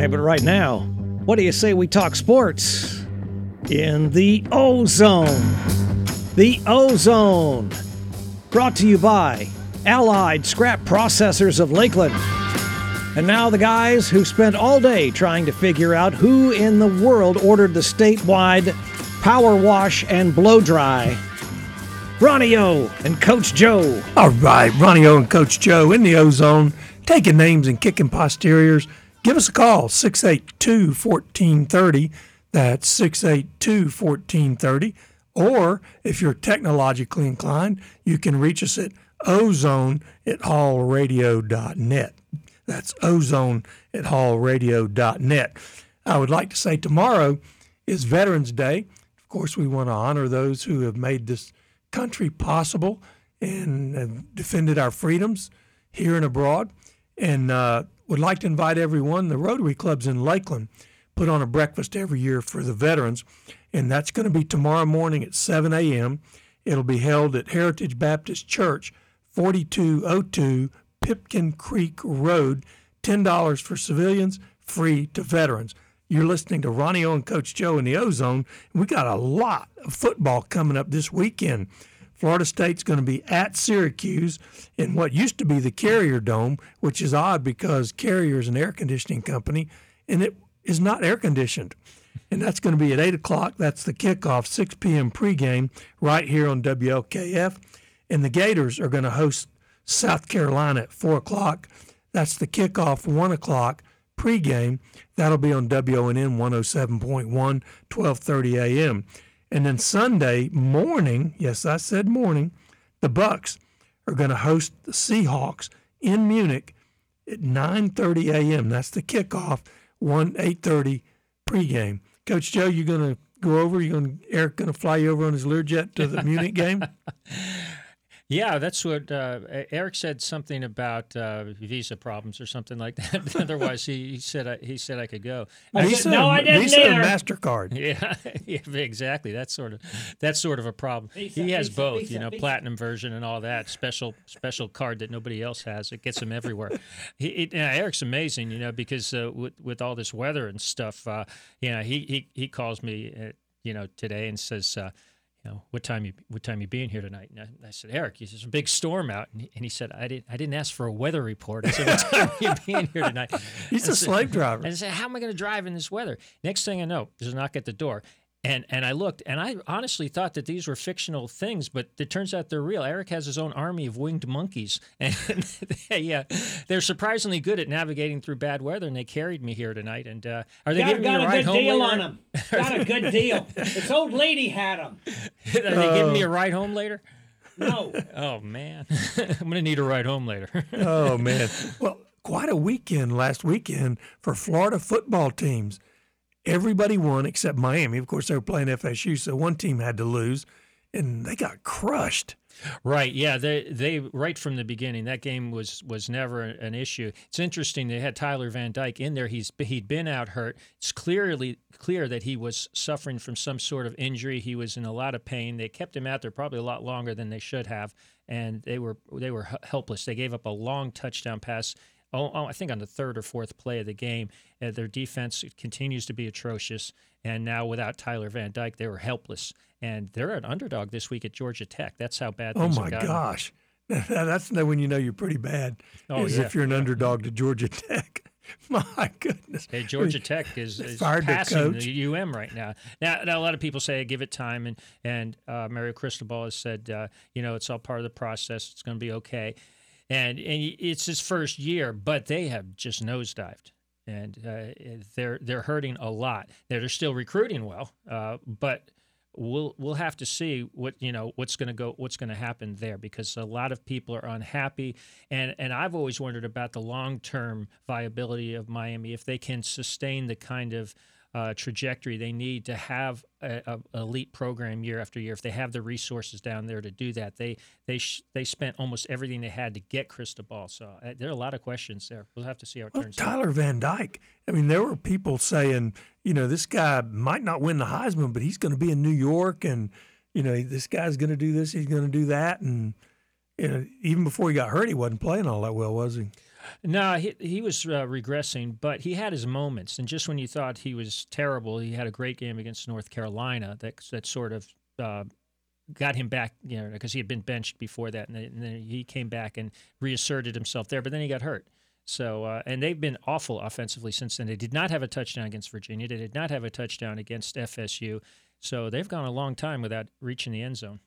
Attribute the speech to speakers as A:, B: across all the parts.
A: Hey, but right now, what do you say we talk sports in the Ozone? The Ozone, brought to you by Allied Scrap Processors of Lakeland. And now the guys who spent all day trying to figure out who in the world ordered the statewide power wash and blow dry. Ronnie O and Coach Joe.
B: All right, Ronnie O and Coach Joe in the ozone, taking names and kicking posteriors. Give us a call, 682 1430. That's 682 1430. Or if you're technologically inclined, you can reach us at ozone at hallradio.net. That's ozone at hallradio.net. I would like to say tomorrow is Veterans Day. Of course, we want to honor those who have made this country possible and defended our freedoms here and abroad. And uh, would like to invite everyone. The Rotary Clubs in Lakeland put on a breakfast every year for the veterans, and that's going to be tomorrow morning at 7 a.m. It'll be held at Heritage Baptist Church, 4202 Pipkin Creek Road. $10 for civilians, free to veterans. You're listening to Ronnie O and Coach Joe in the Ozone. We got a lot of football coming up this weekend. Florida State's going to be at Syracuse in what used to be the Carrier Dome, which is odd because Carrier is an air conditioning company and it is not air conditioned. And that's going to be at 8 o'clock. That's the kickoff, 6 p.m. pregame right here on WLKF. And the Gators are going to host South Carolina at 4 o'clock. That's the kickoff, 1 o'clock pregame. That'll be on WONN 107.1, 1230 a.m. And then Sunday morning, yes, I said morning, the Bucs are going to host the Seahawks in Munich at 9:30 a.m. That's the kickoff. 1 8:30 pregame. Coach Joe, you going to go over? You going Eric going to fly you over on his Learjet to the Munich game?
C: Yeah, that's what uh, Eric said. Something about uh, visa problems or something like that. Otherwise, he, he said I, he said I could go.
B: I he said, no, I didn't Visa either. Mastercard.
C: Yeah, yeah, exactly. That's sort of that's sort of a problem. Visa, he has Visa, both, Visa, you know, platinum version and all that special special card that nobody else has. It gets him everywhere. he, yeah, Eric's amazing, you know, because uh, with with all this weather and stuff, uh, you know, he he he calls me, uh, you know, today and says uh, you know, what time you what time you being here tonight? And I, I said, Eric, there's a big storm out, and he, and he, said, I didn't I didn't ask for a weather report. I said, what time you being here tonight?
B: He's and a said, slave driver.
C: And I said, how am I going to drive in this weather? Next thing I know, there's a knock at the door, and and I looked, and I honestly thought that these were fictional things, but it turns out they're real. Eric has his own army of winged monkeys, and they, uh, they're surprisingly good at navigating through bad weather. And they carried me here tonight. And uh, are they
D: got,
C: giving
D: got
C: me a, ride home?
D: Got a good deal
C: later?
D: on them? Got a good deal. This old lady had them.
C: are they giving me a ride home later?
D: No.
C: oh man, I'm gonna need a ride home later.
B: oh man. Well, quite a weekend last weekend for Florida football teams. Everybody won except Miami. Of course, they were playing FSU, so one team had to lose, and they got crushed.
C: Right. Yeah. They they right from the beginning that game was was never an issue. It's interesting they had Tyler Van Dyke in there. He's he'd been out hurt. It's clearly clear that he was suffering from some sort of injury. He was in a lot of pain. They kept him out there probably a lot longer than they should have, and they were they were helpless. They gave up a long touchdown pass oh, oh, I think on the third or fourth play of the game. Uh, their defense continues to be atrocious, and now without Tyler Van Dyke, they were helpless. And they're an underdog this week at Georgia Tech. That's how bad.
B: Oh
C: my
B: gosh, that's when you know you're pretty bad. Oh, is yeah. if you're an underdog to Georgia Tech. My goodness.
C: Hey, Georgia Tech is, is passing the UM right now. now. Now, a lot of people say give it time, and and uh, Mario Cristobal has said, uh, you know, it's all part of the process. It's going to be okay and and it's his first year, but they have just nosedived, and uh, they're they're hurting a lot. They're still recruiting well, uh, but we'll we'll have to see what you know what's going to go what's going to happen there because a lot of people are unhappy and and I've always wondered about the long-term viability of Miami if they can sustain the kind of uh, trajectory they need to have a, a, elite program year after year. If they have the resources down there to do that, they they sh- they spent almost everything they had to get Cristobal. So uh, there are a lot of questions there. We'll have to see how it
B: well,
C: turns
B: Tyler
C: out.
B: Tyler Van Dyke. I mean, there were people saying, you know, this guy might not win the Heisman, but he's going to be in New York, and you know, this guy's going to do this, he's going to do that, and you know, even before he got hurt, he wasn't playing all that well, was he?
C: No, he, he was uh, regressing, but he had his moments. And just when you thought he was terrible, he had a great game against North Carolina that that sort of uh, got him back, you know, because he had been benched before that, and then, and then, he came back and reasserted himself there. But then he got hurt. So, uh, and they've been awful offensively since then. They did not have a touchdown against Virginia. They did not have a touchdown against FSU. So they've gone a long time without reaching the end zone.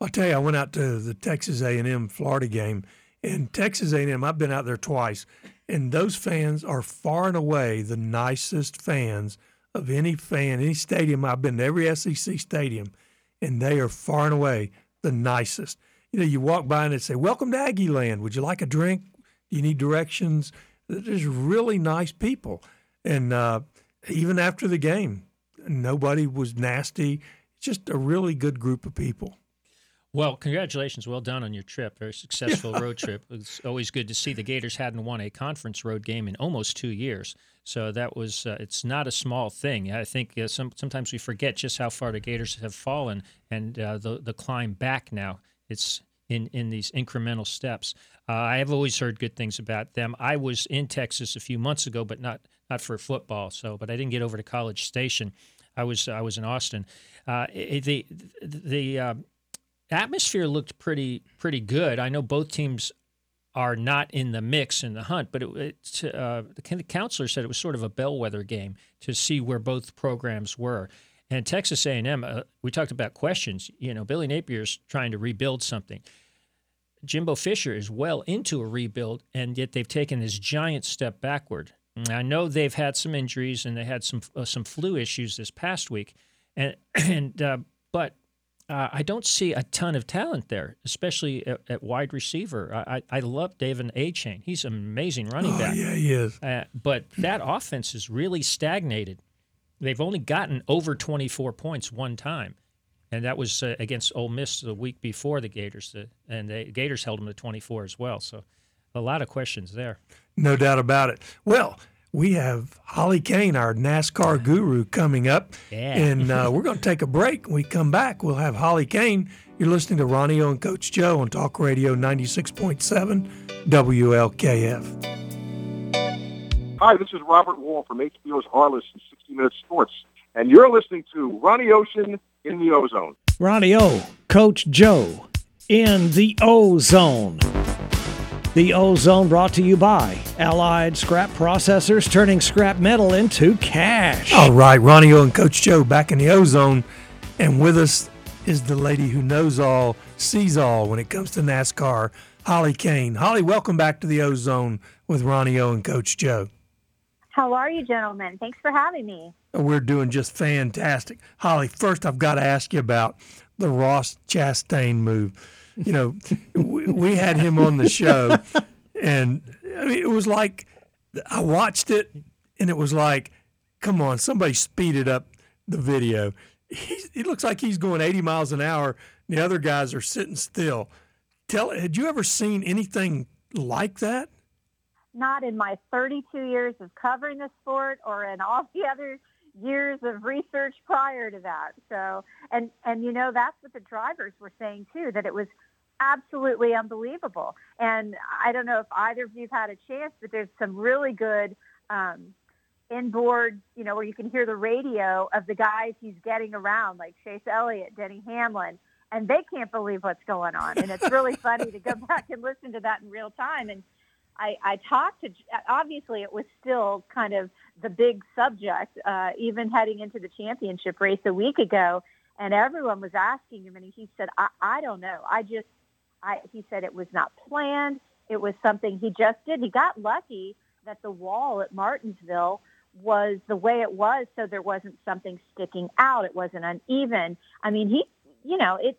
B: I'll tell you, I went out to the Texas A&M Florida game, and Texas A&M, I've been out there twice, and those fans are far and away the nicest fans of any fan, any stadium. I've been to every SEC stadium, and they are far and away the nicest. You know, you walk by and they say, "Welcome to Aggie Land. Would you like a drink? Do you need directions?" They're just really nice people, and uh, even after the game, nobody was nasty. Just a really good group of people.
C: Well, congratulations. Well done on your trip. Very successful road trip. It's always good to see the Gators hadn't won a conference road game in almost two years. So that was, uh, it's not a small thing. I think uh, some, sometimes we forget just how far the Gators have fallen and uh, the, the climb back now. It's in, in these incremental steps. Uh, I have always heard good things about them. I was in Texas a few months ago, but not, not for football. So, but I didn't get over to College Station. I was, I was in Austin. Uh, the, the, uh, atmosphere looked pretty pretty good. I know both teams are not in the mix in the hunt, but it, it uh, the counselor said it was sort of a bellwether game to see where both programs were. And Texas A&M, uh, we talked about questions. You know, Billy Napier's trying to rebuild something. Jimbo Fisher is well into a rebuild, and yet they've taken this giant step backward. I know they've had some injuries and they had some uh, some flu issues this past week, and and uh, but uh, I don't see a ton of talent there, especially at, at wide receiver. I, I, I love Devon Achane. He's an amazing running
B: oh,
C: back.
B: Yeah, he is.
C: Uh, but that offense is really stagnated. They've only gotten over 24 points one time, and that was uh, against Ole Miss the week before the Gators. and the Gators held them to 24 as well. So a lot of questions there.
B: No doubt about it. Well, we have Holly Kane, our NASCAR guru, coming up.
C: Yeah.
B: And uh, we're going to take a break. When we come back, we'll have Holly Kane. You're listening to Ronnie O and Coach Joe on Talk Radio 96.7 WLKF.
E: Hi, this is Robert Wall from HBO's Harless and 60 Minutes Sports, and you're listening to Ronnie Ocean in the Ozone.
A: Ronnie O, Coach Joe in the Ozone. The Ozone brought to you by Allied Scrap Processors, turning scrap metal into cash.
B: All right, Ronnie O and Coach Joe back in the Ozone. And with us is the lady who knows all, sees all when it comes to NASCAR, Holly Kane. Holly, welcome back to the Ozone with Ronnie O and Coach Joe.
F: How are you, gentlemen? Thanks for having me.
B: We're doing just fantastic. Holly, first I've got to ask you about the Ross Chastain move you know, we, we had him on the show, and I mean, it was like I watched it, and it was like, come on, somebody speeded up the video. He, it looks like he's going 80 miles an hour. The other guys are sitting still. Tell, had you ever seen anything like that?
F: Not in my 32 years of covering the sport or in all the other years of research prior to that. So, and and you know that's what the drivers were saying too that it was absolutely unbelievable. And I don't know if either of you've had a chance, but there's some really good um, inboard, you know, where you can hear the radio of the guys he's getting around, like Chase Elliott, Denny Hamlin, and they can't believe what's going on. And it's really funny to go back and listen to that in real time. And I, I talked to, obviously, it was still kind of the big subject, uh, even heading into the championship race a week ago. And everyone was asking him, and he said, I, I don't know. I just, I, he said it was not planned. It was something he just did. He got lucky that the wall at Martinsville was the way it was, so there wasn't something sticking out. It wasn't uneven. I mean, he, you know, it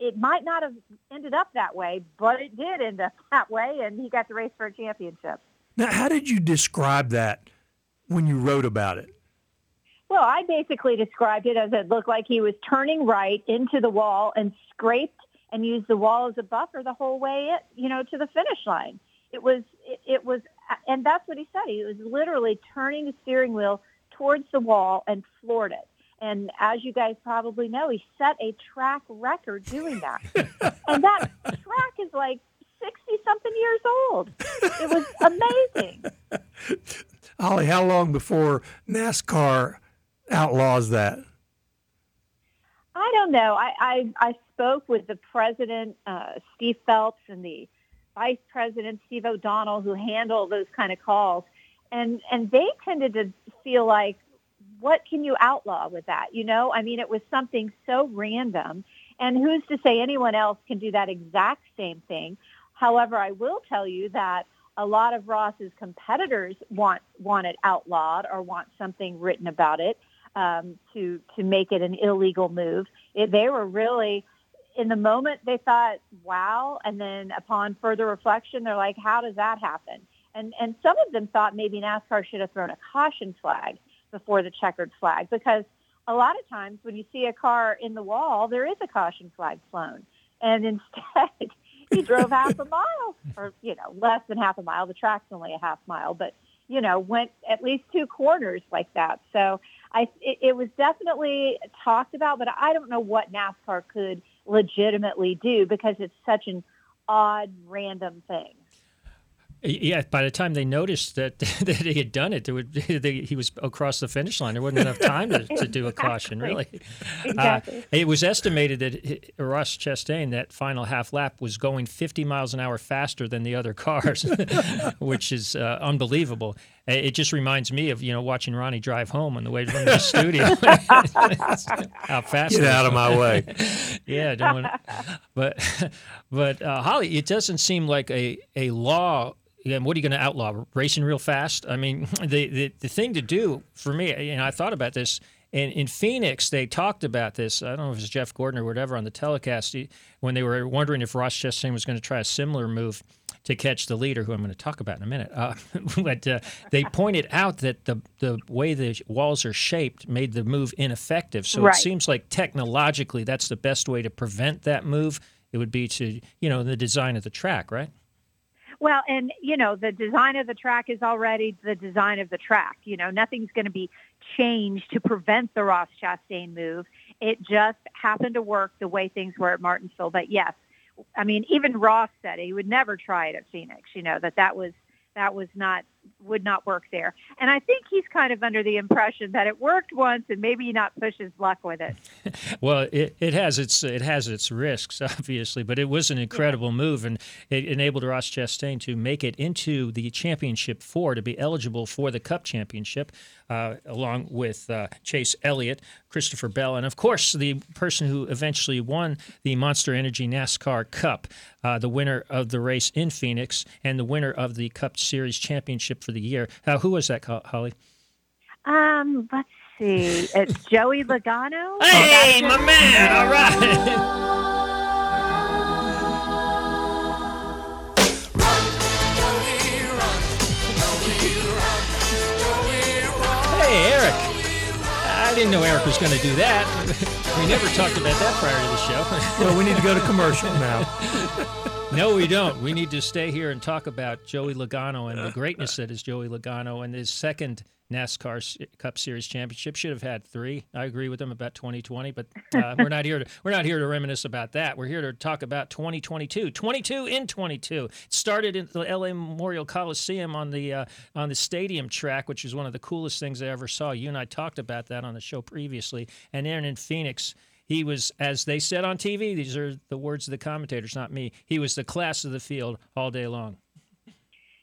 F: it might not have ended up that way, but it did end up that way, and he got the race for a championship.
B: Now, how did you describe that when you wrote about it?
F: Well, I basically described it as it looked like he was turning right into the wall and scraped and used the wall as a buffer the whole way, it, you know, to the finish line. It was, it, it was, and that's what he said. He was literally turning the steering wheel towards the wall and floored it. And as you guys probably know, he set a track record doing that. and that track is like 60 something years old. It was amazing.
B: Holly, how long before NASCAR outlaws that?
F: I don't know. I, I, I spoke with the president, uh, Steve Phelps, and the vice president, Steve O'Donnell, who handle those kind of calls. And, and they tended to feel like, what can you outlaw with that? You know, I mean, it was something so random. And who's to say anyone else can do that exact same thing? However, I will tell you that a lot of Ross's competitors want want it outlawed or want something written about it um, to to make it an illegal move. It, they were really in the moment they thought wow, and then upon further reflection, they're like, how does that happen? And and some of them thought maybe NASCAR should have thrown a caution flag before the checkered flag because a lot of times when you see a car in the wall, there is a caution flag flown, and instead he drove half a mile, or you know, less than half a mile. The track's only a half mile, but you know, went at least two corners like that. So I, it, it was definitely talked about, but I don't know what NASCAR could legitimately do because it's such an odd, random thing.
C: Yeah, by the time they noticed that that he had done it, would, they, he was across the finish line. There wasn't enough time to, to do a caution, really.
F: Exactly. Uh,
C: it was estimated that Ross Chastain, that final half lap, was going 50 miles an hour faster than the other cars, which is uh, unbelievable. It just reminds me of you know watching Ronnie drive home on the way from the studio. How fast!
B: Get out of my way.
C: yeah, don't want but but uh, Holly, it doesn't seem like a a law yeah, what are you going to outlaw? Racing real fast? I mean, the, the, the thing to do for me, and I thought about this, and in Phoenix, they talked about this. I don't know if it was Jeff Gordon or whatever on the telecast when they were wondering if Ross Chastain was going to try a similar move to catch the leader, who I'm going to talk about in a minute. Uh, but uh, they pointed out that the the way the walls are shaped made the move ineffective. So
F: right.
C: it seems like technologically, that's the best way to prevent that move. It would be to you know the design of the track, right?
F: Well, and you know, the design of the track is already the design of the track. You know, nothing's going to be changed to prevent the Ross Chastain move. It just happened to work the way things were at Martinsville. But yes, I mean, even Ross said he would never try it at Phoenix. You know that that was that was not would not work there. And I think he's kind of under the impression that it worked once and maybe not push his luck with it.
C: well, it, it has its it has its risks, obviously, but it was an incredible yeah. move and it enabled Ross Chastain to make it into the championship four to be eligible for the Cup championship, uh, along with uh, Chase Elliott, Christopher Bell, and of course the person who eventually won the Monster Energy NASCAR Cup, uh, the winner of the race in Phoenix and the winner of the Cup Series championship for the year. Uh, who was that, Holly?
F: Um, let's see. It's Joey Logano.
C: Hey, my man! All right. didn't know Eric was going to do that. we never talked about that prior to the show.
B: well, we need to go to commercial now.
C: no, we don't. We need to stay here and talk about Joey Logano and the greatness that is Joey Logano and his second NASCAR Cup Series championship. Should have had three. I agree with him about 2020, but uh, we're not here to we're not here to reminisce about that. We're here to talk about 2022. 22 in 22. It started in the LA Memorial Coliseum on the uh, on the stadium track, which is one of the coolest things I ever saw. You and I talked about that on the show previously, and then in Phoenix he was, as they said on TV, these are the words of the commentators, not me. He was the class of the field all day long.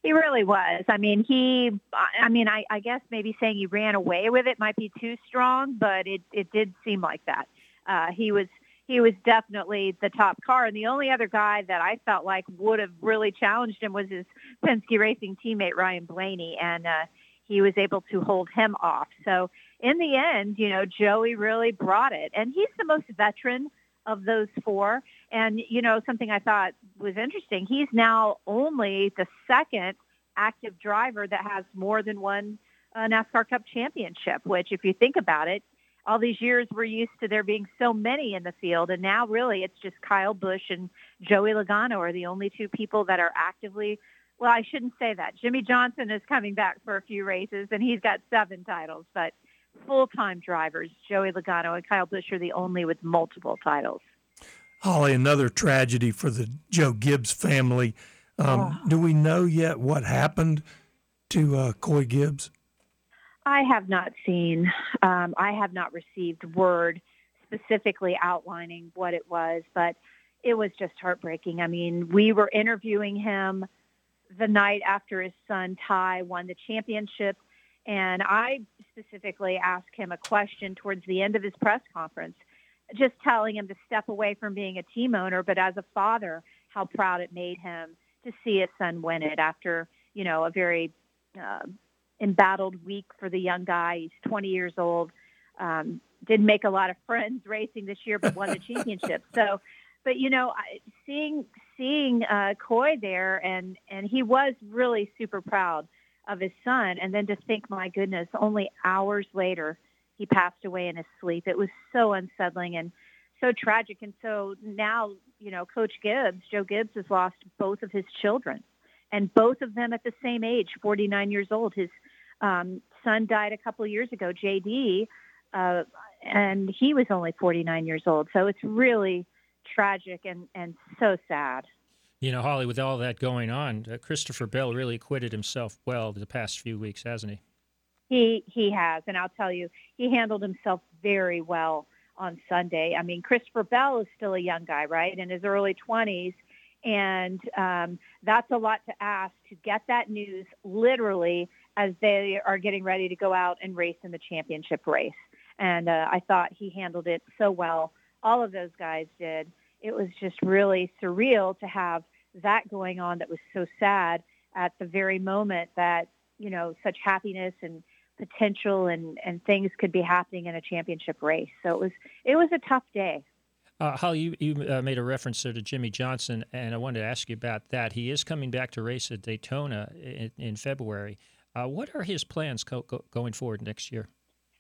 F: He really was. I mean, he, I mean, I, I guess maybe saying he ran away with it might be too strong, but it, it did seem like that. Uh, he was, he was definitely the top car. And the only other guy that I felt like would have really challenged him was his Penske Racing teammate, Ryan Blaney. And, uh, he was able to hold him off. So in the end, you know, Joey really brought it. And he's the most veteran of those four. And, you know, something I thought was interesting, he's now only the second active driver that has more than one uh, NASCAR Cup championship, which if you think about it, all these years we're used to there being so many in the field. And now really it's just Kyle Busch and Joey Logano are the only two people that are actively well, I shouldn't say that. Jimmie Johnson is coming back for a few races, and he's got seven titles. But full-time drivers, Joey Logano and Kyle Busch, are the only with multiple titles.
B: Holly, another tragedy for the Joe Gibbs family. Um, oh. Do we know yet what happened to uh, Coy Gibbs?
F: I have not seen. Um, I have not received word specifically outlining what it was, but it was just heartbreaking. I mean, we were interviewing him the night after his son Ty won the championship, and I specifically asked him a question towards the end of his press conference, just telling him to step away from being a team owner, but as a father, how proud it made him to see his son win it after you know a very uh, embattled week for the young guy. He's 20 years old. Um, didn't make a lot of friends racing this year, but won the championship. So, but you know, seeing seeing uh, Coy there, and and he was really super proud of his son. And then to think, my goodness, only hours later he passed away in his sleep. It was so unsettling and so tragic. And so now, you know, Coach Gibbs, Joe Gibbs, has lost both of his children, and both of them at the same age, 49 years old. His um, son died a couple of years ago, JD, uh, and he was only 49 years old. So it's really tragic and, and so sad.
C: You know, Holly, with all that going on, uh, Christopher Bell really acquitted himself well the past few weeks, hasn't he?
F: He he has, and I'll tell you, he handled himself very well on Sunday. I mean, Christopher Bell is still a young guy, right, in his early 20s, and um, that's a lot to ask to get that news literally as they are getting ready to go out and race in the championship race. And uh, I thought he handled it so well. All of those guys did. It was just really surreal to have that going on that was so sad at the very moment that, you know, such happiness and potential and, and things could be happening in a championship race. So it was it was a tough day.
C: Uh, Holly, you, you uh, made a reference to Jimmie Johnson, and I wanted to ask you about that. He is coming back to race at Daytona in, in February. Uh, what are his plans co- co- going forward next year?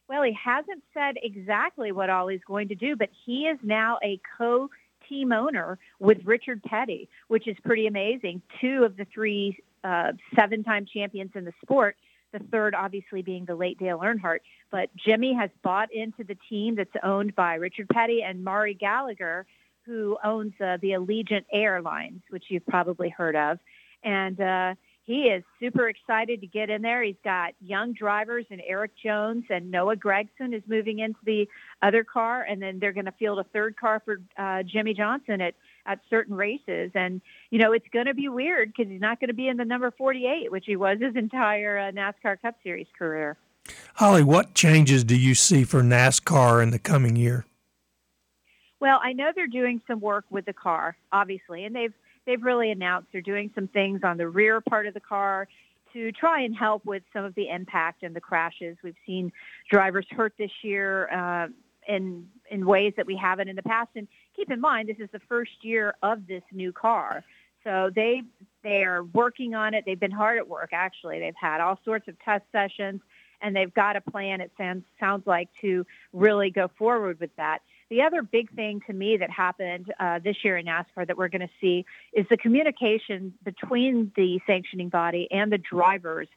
F: Well, he hasn't said exactly what all he's going to do, but he is now a co team owner with Richard Petty, which is pretty amazing. Two of the three uh, seven time champions in the sport, the third obviously being the late Dale Earnhardt. But Jimmie has bought into the team that's owned by Richard Petty and Maury Gallagher, who owns uh, the Allegiant Airlines, which you've probably heard of. And uh, he is super excited to get in there. He's got young drivers and Erik Jones and Noah Gragson is moving into the other car, and then they're going to field a third car for uh, Jimmie Johnson at at certain races. And you know, it's going to be weird because he's not going to be in the number 48, which he was his entire uh, NASCAR Cup Series career.
B: Holly, what changes do you see for NASCAR in the coming year?
F: Well, I know they're doing some work with the car, obviously, and they've they've really announced they're doing some things on the rear part of the car to try and help with some of the impact and the crashes. We've seen drivers hurt this year uh, in in ways that we haven't in the past. And keep in mind, this is the first year of this new car, so they they are working on it. They've been hard at work. Actually, they've had all sorts of test sessions, and they've got a plan. It sounds sounds like to really go forward with that. The other big thing to me that happened uh, this year in NASCAR that we're going to see is the communication between the sanctioning body and the drivers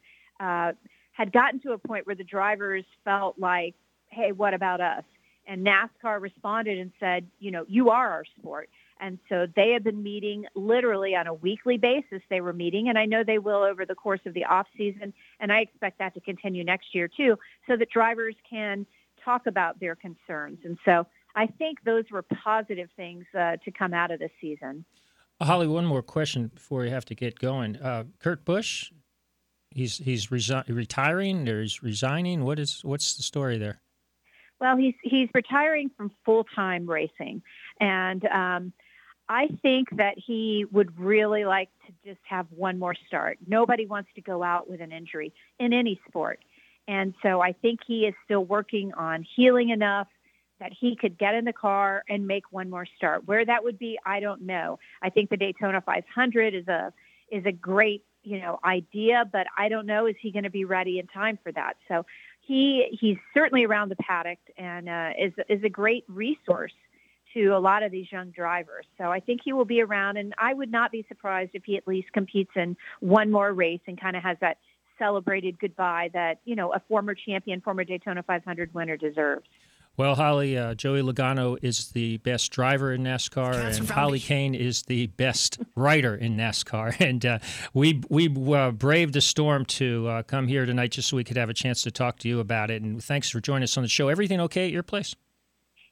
F: uh, had gotten to a point where the drivers felt like, hey, what about us? And NASCAR responded and said, you know, you are our sport. And so they have been meeting literally on a weekly basis. They were meeting, and I know they will over the course of the off season. And I expect that to continue next year too, so that drivers can talk about their concerns. And so I think those were positive things uh, to come out of this season.
C: Holly, one more question before we have to get going. Uh, Kurt Busch, he's he's resi- retiring or he's resigning. What is what's the story there?
F: Well, he's he's retiring from full time racing, and um, I think that he would really like to just have one more start. Nobody wants to go out with an injury in any sport, and so I think he is still working on healing enough that he could get in the car and make one more start. Where that would be, I don't know. I think the Daytona 500 is a is a great you know idea, but I don't know is he going to be ready in time for that. So he he's certainly around the paddock and uh, is is a great resource to a lot of these young drivers. So I think he will be around, and I would not be surprised if he at least competes in one more race and kind of has that celebrated goodbye that you know a former champion, former Daytona 500 winner deserves.
C: Well, Holly, uh, Joey Logano is the best driver in NASCAR, Cancer and Holly Kane is the best writer in NASCAR. And uh, we we uh, braved the storm to uh, come here tonight just so we could have a chance to talk to you about it. And thanks for joining us on the show. Everything okay at your place?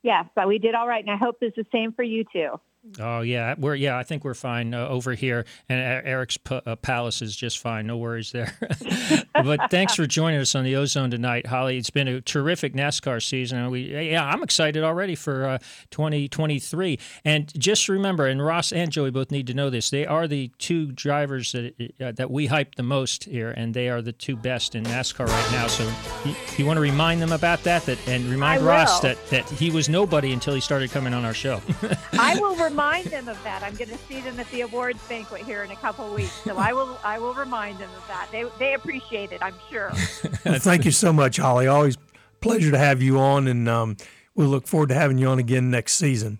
F: Yes, but we did all right, and I hope it's the same for you too.
C: Oh yeah, we're yeah. I think we're fine uh, over here, and Eric's p- uh, palace is just fine. No worries there. but thanks for joining us on the Ozone tonight, Holly. It's been a terrific NASCAR season, we yeah, I'm excited already for uh, 2023. And just remember, and Ross and Joey both need to know this: they are the two drivers that uh, that we hype the most here, and they are the two best in NASCAR right now. So you, you want to remind them about that, that and remind Ross that that he was nobody until he started coming on our show.
F: I will remind them of that. I'm going to see them at the awards banquet here in a couple weeks, so I will I will remind them of that. They they appreciate it, I'm sure.
B: well, thank you so much, Holly. Always pleasure to have you on, and um, we'll look forward to having you on again next season.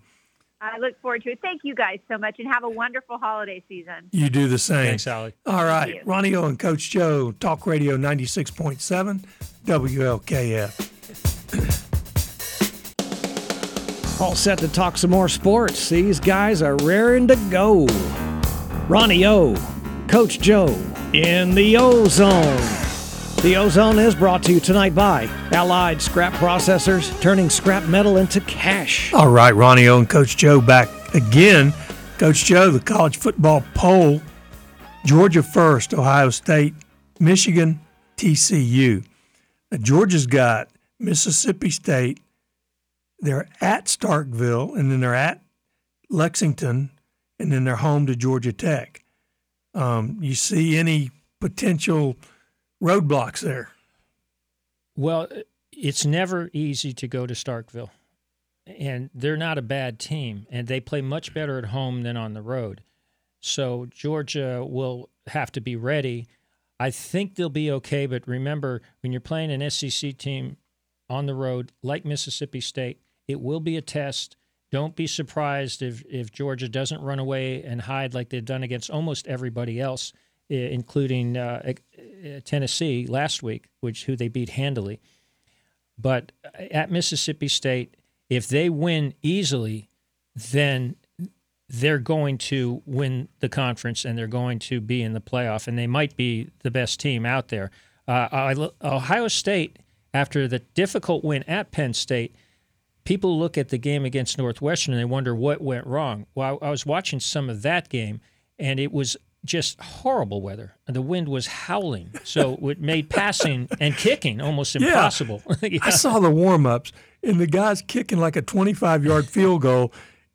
F: I look forward to it. Thank you guys so much, and have a wonderful holiday season.
B: You do the same.
C: Thanks, Holly.
B: All right, Ronnie O and Coach Joe, Talk Radio 96.7, WLKF.
A: All set to talk some more sports. These guys are raring to go. Ronnie O, Coach Joe in the Ozone. The Ozone is brought to you tonight by Allied Scrap Processors, turning scrap metal into cash.
B: All right, Ronnie O and Coach Joe back again. Coach Joe, the college football poll Georgia first, Ohio State, Michigan, TCU. Now, Georgia's got Mississippi State, they're at Starkville, and then they're at Lexington, and then they're home to Georgia Tech. Um, you see any potential roadblocks there?
C: Well, it's never easy to go to Starkville, and they're not a bad team, and they play much better at home than on the road. So Georgia will have to be ready. I think they'll be okay, but remember when you're playing an SEC team on the road like Mississippi State, it will be a test. Don't be surprised if, if Georgia doesn't run away and hide like they've done against almost everybody else, including uh, Tennessee last week, which who they beat handily. But at Mississippi State, if they win easily, then they're going to win the conference and they're going to be in the playoff, and they might be the best team out there. Uh, Ohio State, after the difficult win at Penn State, people look at the game against Northwestern and they wonder what went wrong. Well, I was watching some of that game, and it was just horrible weather. The wind was howling, so it made passing and kicking almost impossible.
B: Yeah. yeah. I saw the warm ups, and the guy's kicking like a 25 yard field goal.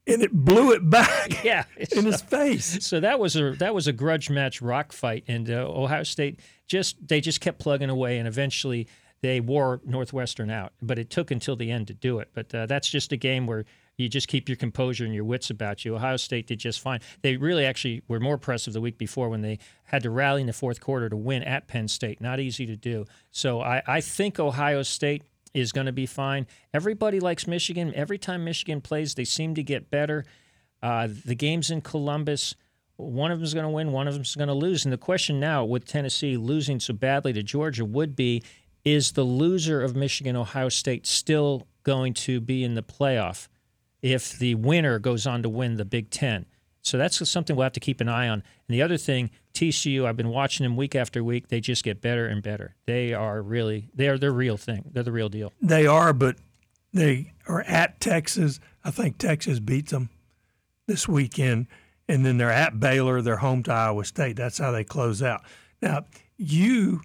B: And it blew it back
C: yeah,
B: in his face.
C: So that was a that was a grudge match rock fight, and uh, Ohio State just they just kept plugging away, and eventually they wore Northwestern out, but it took until the end to do it. But uh, that's just a game where you just keep your composure and your wits about you. Ohio State did just fine. They really actually were more impressive the week before when they had to rally in the fourth quarter to win at Penn State. Not easy to do. So I, I think Ohio State is going to be fine. Everybody likes Michigan. Every time Michigan plays, they seem to get better. Uh, the games in Columbus, one of them is going to win, one of them is going to lose. And the question now, with Tennessee losing so badly to Georgia, would be is the loser of Michigan Ohio State still going to be in the playoff if the winner goes on to win the Big Ten? So that's something we'll have to keep an eye on. And the other thing, TCU, I've been watching them week after week. They just get better and better. They are really, they are the real thing. They're the real deal.
B: They are, but they are at Texas. I think Texas beats them this weekend. And then they're at Baylor. They're home to Iowa State. That's how they close out. Now, you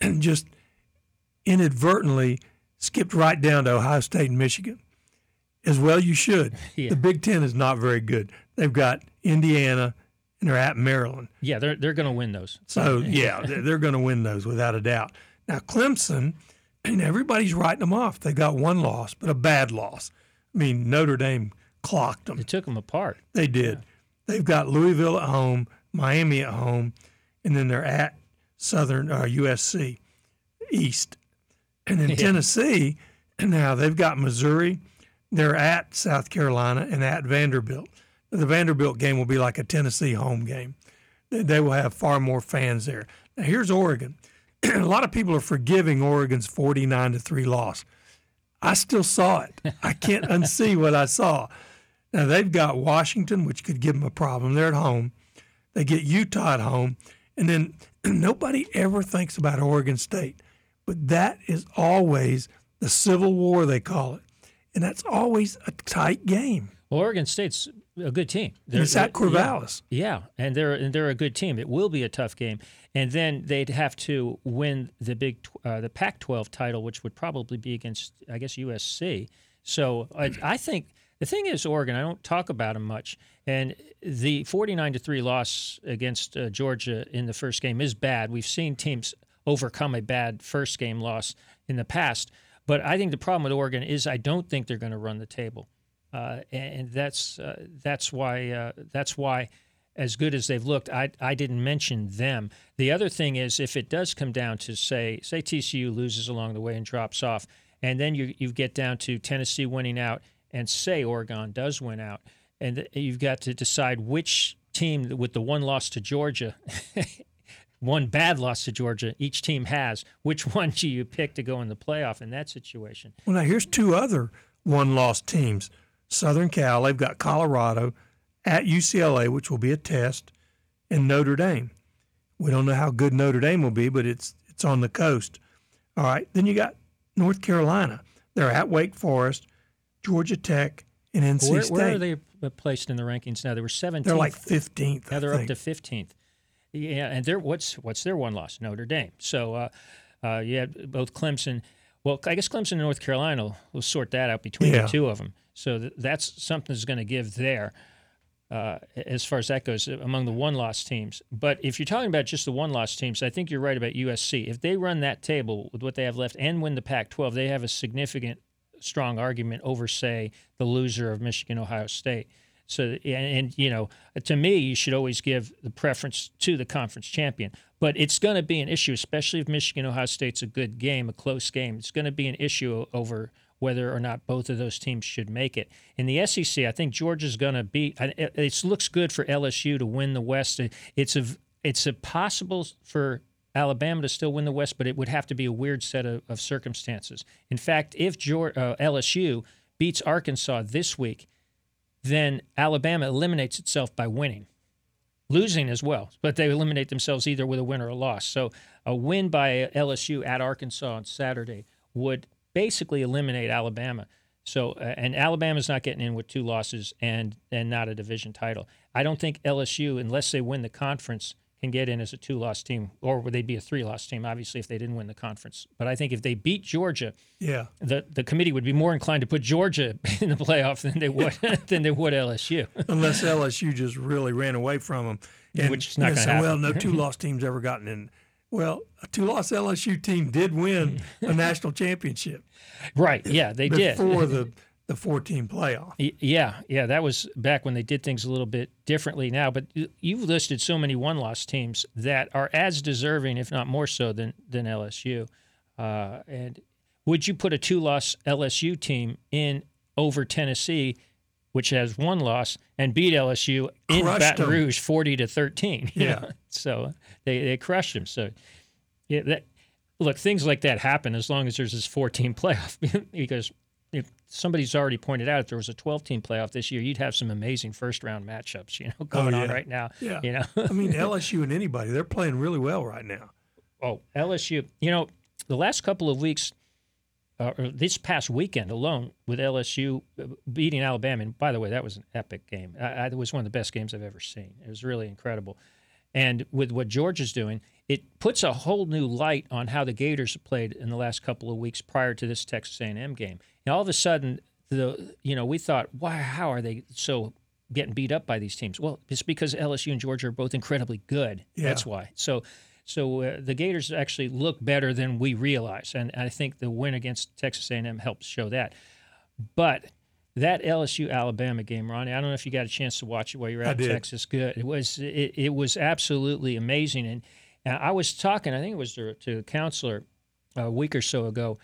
B: just inadvertently skipped right down to Ohio State and Michigan. As well, you should. Yeah. The Big Ten is not very good. They've got Indiana and they're at Maryland.
C: Yeah, they're they're going to win those.
B: So yeah, they're going to win those without a doubt. Now Clemson, and everybody's writing them off. They got one loss, but a bad loss. I mean, Notre Dame clocked them.
C: They took them apart.
B: They did. Yeah. They've got Louisville at home, Miami at home, and then they're at Southern uh, USC East. And in yeah. Tennessee, now they've got Missouri. They're at South Carolina and at Vanderbilt. The Vanderbilt game will be like a Tennessee home game. They will have far more fans there. Now here's Oregon. a lot of people are forgiving Oregon's 49 to 3 loss. I still saw it. I can't unsee what I saw. Now they've got Washington, which could give them a problem. They're at home. They get Utah at home, and then nobody ever thinks about Oregon State, but that is always the Civil War they call it, and that's always a tight game.
C: Well, Oregon State's a good team.
B: They're, it's at Corvallis.
C: Yeah, yeah, and they're and they're a good team. It will be a tough game, and then they'd have to win the big uh, the Pac-12 title, which would probably be against I guess USC. So I, I think the thing is Oregon. I don't talk about them much, and the 49 to three loss against uh, Georgia in the first game is bad. We've seen teams overcome a bad first game loss in the past, but I think the problem with Oregon is I don't think they're going to run the table. Uh, and that's uh, that's why uh, that's why as good as they've looked, I I didn't mention them. The other thing is if it does come down to say say TCU loses along the way and drops off, and then you you get down to Tennessee winning out, and say Oregon does win out, and you've got to decide which team with the one loss to Georgia. one bad loss to Georgia each team has. Which one do you pick to go in the playoff in that situation?
B: Well, now here's two other one loss teams. Southern Cal. They've got Colorado at UCLA, which will be a test, and Notre Dame. We don't know how good Notre Dame will be, but it's it's on the coast. All right. Then you got North Carolina. They're at Wake Forest, Georgia Tech, and NC
C: where,
B: State.
C: Where are they placed in the rankings now? They were 17th.
B: They're like 15th.
C: Now they're
B: up
C: to 15th. Yeah, and they're what's what's their one loss? Notre Dame. So uh, uh, you had both Clemson. Well, I guess Clemson and North Carolina will, will sort that out between yeah. the two of them. So th- that's something that's going to give there. Uh, as far as that goes, among the one loss teams. But if you're talking about just the one loss teams, I think you're right about USC. If they run that table with what they have left and win the Pac 12, they have a significant, strong argument over, say, the loser of Michigan Ohio State. So, and, and, you know, to me, you should always give the preference to the conference champion. But it's going to be an issue, especially if Michigan Ohio State's a good game, a close game. It's going to be an issue over whether or not both of those teams should make it. In the SEC, I think Georgia's going to beat. It looks good for LSU to win the West. It's a it's a possible for Alabama to still win the West, but it would have to be a weird set of, of circumstances. In fact, if Georgia, uh, LSU beats Arkansas this week, then Alabama eliminates itself by winning. Losing as well, but they eliminate themselves either with a win or a loss. So a win by LSU at Arkansas on Saturday would basically eliminate Alabama. So, uh, and Alabama's not getting in with two losses and and not a division title. I don't think LSU, unless they win the conference, can get in as a two-loss team, or would they be a three-loss team? Obviously, if they didn't win the conference. But I think if they beat Georgia,
B: yeah,
C: the the committee would be more inclined to put Georgia in the playoff than they would than they would LSU.
B: Unless LSU just really ran away from them,
C: and, which is not going to happen.
B: Well, no two-loss teams ever gotten in well, a two-loss LSU team did win a national championship.
C: Right. Yeah, they
B: before
C: did
B: before the the four-team playoff.
C: Yeah, yeah, that was back when they did things a little bit differently now. But you've listed so many one-loss teams that are as deserving, if not more so, than than LSU. Uh, and would you put a two-loss LSU team in over Tennessee? which has one loss, and beat LSU in crushed Baton them. Rouge, forty to thirteen.
B: Yeah,
C: so they they crushed them. So yeah, that look things like that happen as long as there's this four-team playoff because if somebody's already pointed out if there was a 12 team playoff this year, you'd have some amazing first round matchups, you know, going
B: oh, yeah.
C: on right now.
B: Yeah.
C: You know,
B: I mean, LSU and anybody, they're playing really well right now.
C: Oh, LSU, you know, the last couple of weeks, uh, this past weekend alone with LSU uh, beating Alabama. And by the way, that was an epic game. I, I, it was one of the best games I've ever seen. It was really incredible. And with what Georgia's doing, it puts a whole new light on how the Gators have played in the last couple of weeks prior to this Texas A&M game. And all of a sudden, the you know we thought, why? How are they so getting beat up by these teams? Well, it's because LSU and Georgia are both incredibly good.
B: Yeah.
C: That's why. So so uh, the Gators actually look better than we realize, and I think the win against Texas A&M helps show that. But that LSU Alabama game, Ronnie, I don't know if you got a chance to watch it while you were out in Texas. Good. It was it, it was absolutely amazing, and I was talking. I think it was to, to a counselor a week or so ago.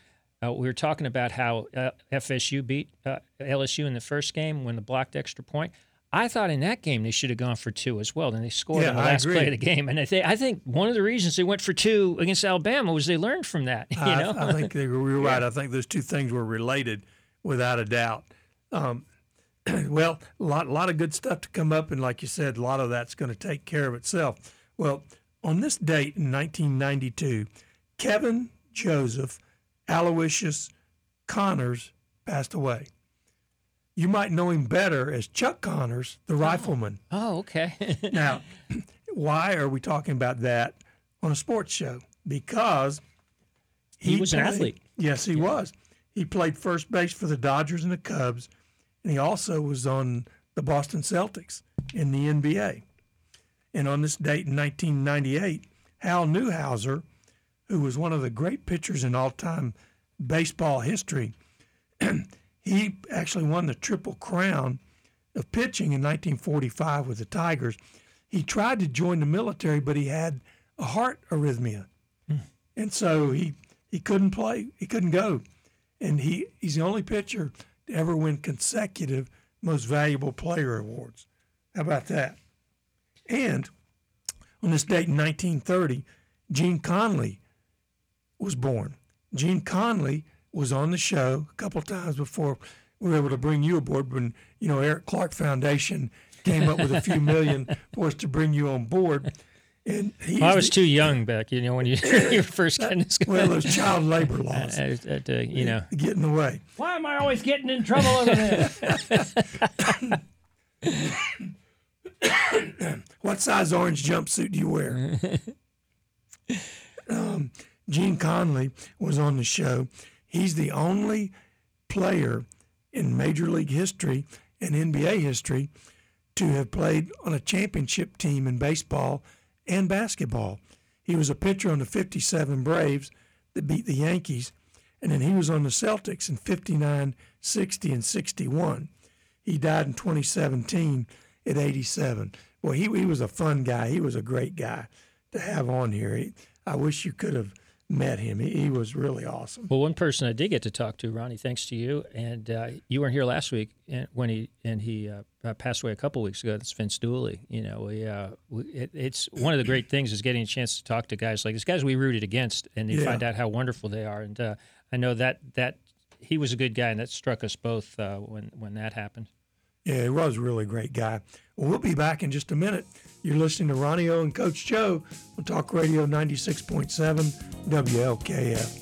C: Uh, we were talking about how uh, FSU beat uh, LSU in the first game when the blocked extra point. I thought in that game they should have gone for two as well. Then they scored yeah, on the last play of the game, and I think I think one of the reasons they went for two against Alabama was they learned from that. You know,
B: I, I think they were right. I think those two things were related without a doubt. Um, well, a lot, a lot of good stuff to come up, and like you said, a lot of that's going to take care of itself. Well, on this date in 1992, Kevin Joseph Aloysius Connors passed away. You might know him better as Chuck Connors, the rifleman.
C: Oh, okay.
B: now, why are we talking about that on a sports show? Because
C: he, he was played, an athlete.
B: Yes, he yeah. was. He played first base for the Dodgers and the Cubs, and he also was on the Boston Celtics in the NBA. And on this date in 1998, Hal Newhouser, who was one of the great pitchers in all time baseball history, he actually won the Triple Crown of pitching in 1945 with the Tigers. He tried to join the military, but he had a heart arrhythmia. Mm. And so he, he couldn't play, he couldn't go. And he, he's the only pitcher to ever win consecutive most valuable player awards. How about that? And on this date in 1930, Gene Conley was born. Gene Conley was on the show a couple times before we were able to bring you aboard when, you know, Eric Clark Foundation came up with a few million for us to bring you on board. And
C: well, I was the, too young back, you know, when you, you first got this.
B: Well, those child labor laws, uh,
C: uh, uh, you know,
B: get in the way.
D: Why am I always getting in trouble over this?
B: what size orange jumpsuit do you wear? um, Gene Conley was on the show. He's the only player in Major League history and NBA history to have played on a championship team in baseball and basketball. He was a pitcher on the 57 Braves that beat the Yankees, and then he was on the Celtics in 59, 60, and 61. He died in 2017 at 87. Well, he, he was a fun guy. He was a great guy to have on here. He, I wish you could have met him. He, he, was really awesome.
C: Well, one person I did get to talk to, Ronnie, thanks to you, and uh, you weren't here last week when he and he uh, uh, passed away a couple weeks ago. That's Vince Dooley. You know, we, uh, we it, it's one of the great things is getting a chance to talk to guys like these guys we rooted against, and you yeah. find out how wonderful they are. And uh, I know that that he was a good guy, and that struck us both uh, when when that happened.
B: Yeah, he was a really great guy. Well, we'll be back in just a minute. You're listening to Ronnie O and Coach Joe on Talk Radio 96.7 WLKF.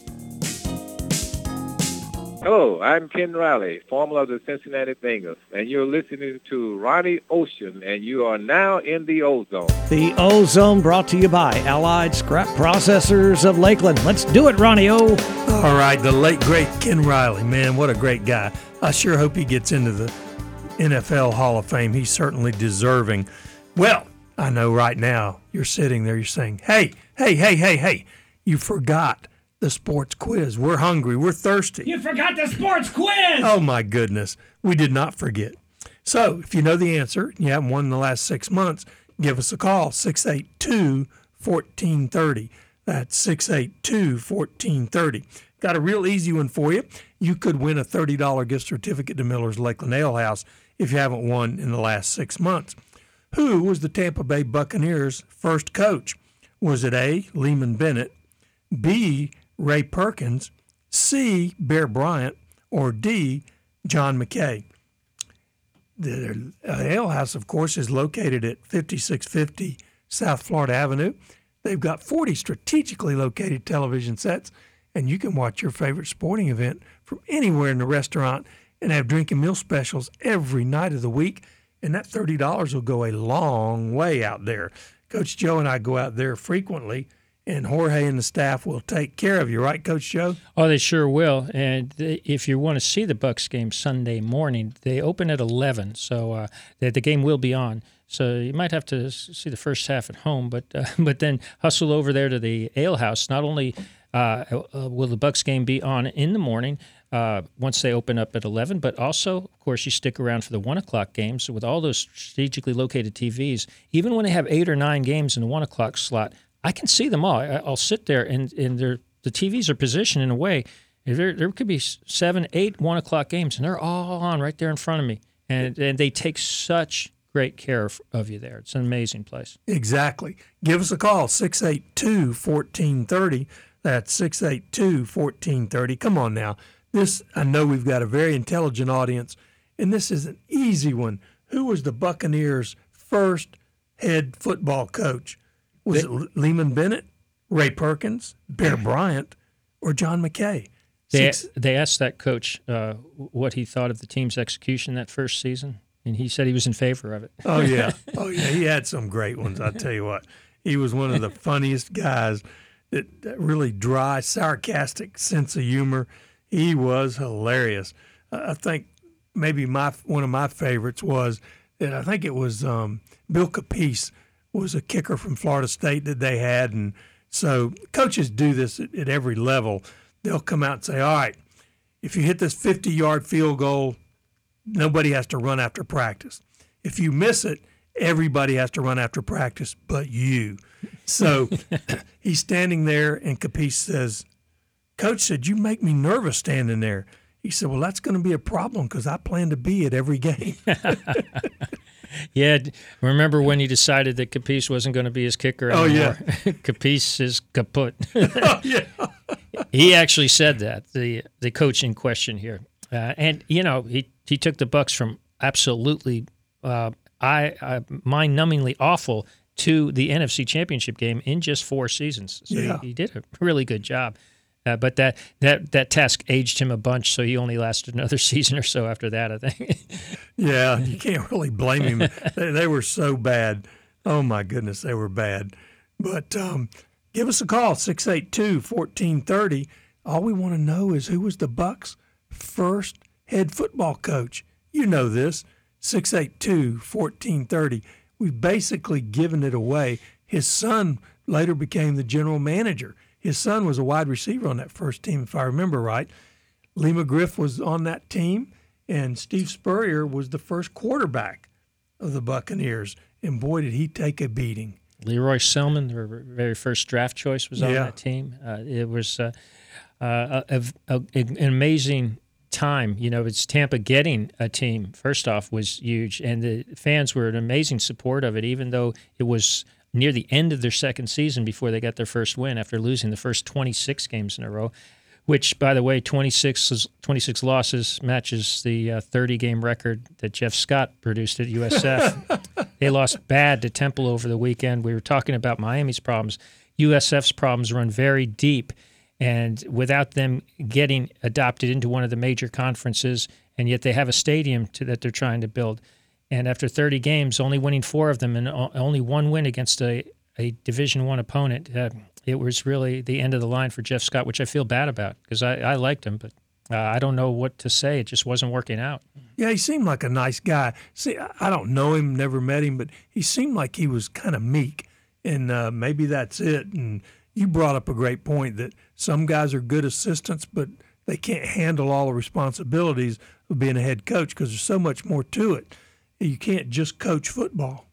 E: Hello, I'm Ken Riley, former of the Cincinnati Bengals, and you're listening to Ronnie Ocean, and you are now in the Ozone.
A: The Ozone brought to you by Allied Scrap Processors of Lakeland. Let's do it, Ronnie O.
B: All right, the late, great Ken Riley. Man, what a great guy. I sure hope he gets into the NFL Hall of Fame. He's certainly deserving. Well, I know right now you're sitting there, you're saying, hey, hey, hey, hey, hey, you forgot the sports quiz. We're hungry. We're thirsty.
D: You forgot the sports quiz.
B: Oh, my goodness. We did not forget. So if you know the answer, you haven't won in the last six months, give us a call 682 1430. That's 682 1430. Got a real easy one for you. You could win a $30 gift certificate to Miller's Lakeland Ale House if you haven't won in the last six months. Who was the Tampa Bay Buccaneers' first coach? Was it A. Leeman Bennett, B. Ray Perkins, C. Bear Bryant, or D. John McKay? The uh, Ale House, of course, is located at 5650 South Florida Avenue. They've got 40 strategically located television sets, and you can watch your favorite sporting event from anywhere in the restaurant and have drinking meal specials every night of the week. And that $30 will go a long way out there. Coach Joe and I go out there frequently, and Jorge and the staff will take care of you, right, Coach Joe?
C: Oh, they sure will. And if you want to see the Bucs game Sunday morning, they open at 11, so uh, the, the game will be on. So you might have to see the first half at home, but uh, but then hustle over there to the Ale House. Not only uh, uh will the Bucs game be on in the morning, uh, once they open up at 11. But also, of course, you stick around for the 1 o'clock games. So with all those strategically located TVs, even when they have eight or nine games in the 1 o'clock slot, I can see them all. I, will sit there and, and the TVs are positioned in a way. There, there could be seven, eight one o'clock games, and they're all on right there in front of me. And, and they take such great care of you there. It's an amazing place.
B: Exactly. Give us a call, 682 1430. That's 682 1430. Come on now. This, I know we've got a very intelligent audience, and this is an easy one. Who was the Buccaneers' first head football coach? Was they, it Leeman Bennett, Ray Perkins, Bear Bryant, or John McKay?
C: They, they asked that coach uh, what he thought of the team's execution that first season, and he said he was in favor of it.
B: oh yeah, oh yeah, he had some great ones. I tell you what, he was one of the funniest guys. That, that really dry, sarcastic sense of humor. He was hilarious. I think maybe my one of my favorites was that I think it was um, Bill Capece was a kicker from Florida State that they had, and so coaches do this at, at every level they'll come out and say, all right, if you hit this 50 yard field goal, nobody has to run after practice. If you miss it, everybody has to run after practice but you. So he's standing there, and Capece says, Coach said, You make me nervous standing there. He said, Well, that's going to be a problem because I plan to be at every game.
C: yeah. Remember when he decided that Capece wasn't going to be his kicker
B: anymore? Oh, yeah.
C: Capece is kaput. oh, yeah he actually said that the the coach in question here, uh, and you know he he took the Bucs from absolutely uh, I, I mind numbingly awful to the NFC Championship game in just four seasons. So
B: yeah.
C: he, he did a really good job. Uh, but that, that that task aged him a bunch, so he only lasted another season or so after that. I think.
B: yeah, you can't really blame him. they, they, were so bad. Oh my goodness, they were bad. But um, Give us a call, 682 1430. All we want to know is who was the Bucs' first head football coach. You know this, 682 1430. We've basically given it away. His son later became the general manager. His son was a wide receiver on that first team, if I remember right. Lee McGriff was on that team, and Steve Spurrier was the first quarterback of the Buccaneers. And boy, did he take a beating.
C: Lee Roy Selmon, their very first draft choice, was on yeah. that team. Uh, it was uh, uh, a, a, an amazing time. You know, it's Tampa getting a team. First off, was huge, and the fans were an amazing support of it. Even though it was near the end of their second season before they got their first win after losing the first 26 games in a row which, by the way, 26, 26 losses matches the uh, 30 game record that Jeff Scott produced at USF. they lost bad to Temple over the weekend. We were talking about Miami's problems. USF's problems run very deep. And without them getting adopted into one of the major conferences, and yet they have a stadium to, that they're trying to build. And after 30 games, only winning four of them and only one win against a, a Division One opponent, uh, it was really the end of the line for Jeff Scott, which I feel bad about because I, I liked him, but uh, I don't know what to say. It just wasn't working out.
B: Yeah, he seemed like a nice guy. See, I don't know him, never met him, but he seemed like he was kind of meek, and uh, maybe that's it. And you brought up a great point that some guys are good assistants, but they can't handle all the responsibilities of being a head coach because there's so much more to it. You can't just coach football.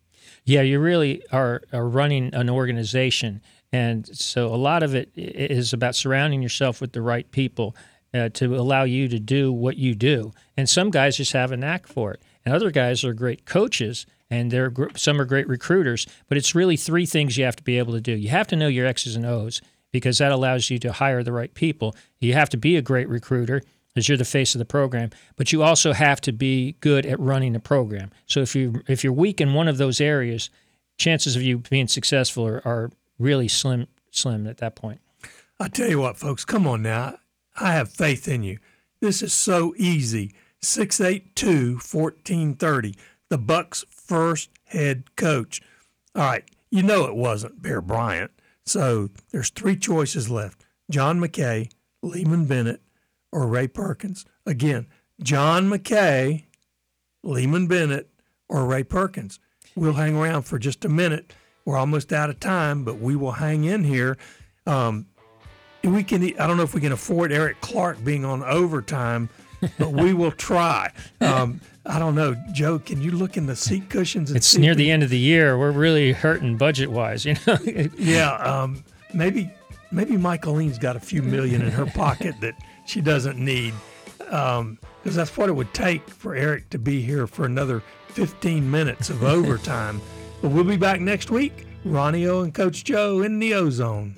C: Yeah, you really are, are running an organization and so a lot of it is about surrounding yourself with the right people uh, to allow you to do what you do. And some guys just have a knack for it. And other guys are great coaches and they're some are great recruiters, but it's really three things you have to be able to do. You have to know your X's and O's because that allows you to hire the right people. You have to be a great recruiter because you're the face of the program, but you also have to be good at running the program. So if you if you're weak in one of those areas, chances of you being successful are, are really slim, slim at that point.
B: I tell you what, folks, come on now. I have faith in you. This is so easy. 682 1430, the Bucs' first head coach. All right, you know it wasn't Bear Bryant. So there's three choices left John McKay, Leeman Bennett, or Ray Perkins. Again, John McKay, Leeman Bennett, or Ray Perkins. We'll hang around for just a minute we're almost out of time, but we will hang in here. Um, we can. I don't know if we can afford Eric Clark being on overtime, but we will try. Um, I don't know, Joe. Can you look in the seat cushions?
C: it's near the end of the year. We're really hurting budget wise, you know.
B: yeah, um, maybe maybe Michaeline's got a few million in her pocket that she doesn't need. because um, that's what it would take for Eric to be here for another 15 minutes of overtime. but we'll be back next week. Ronnie O and Coach Joe in the Ozone.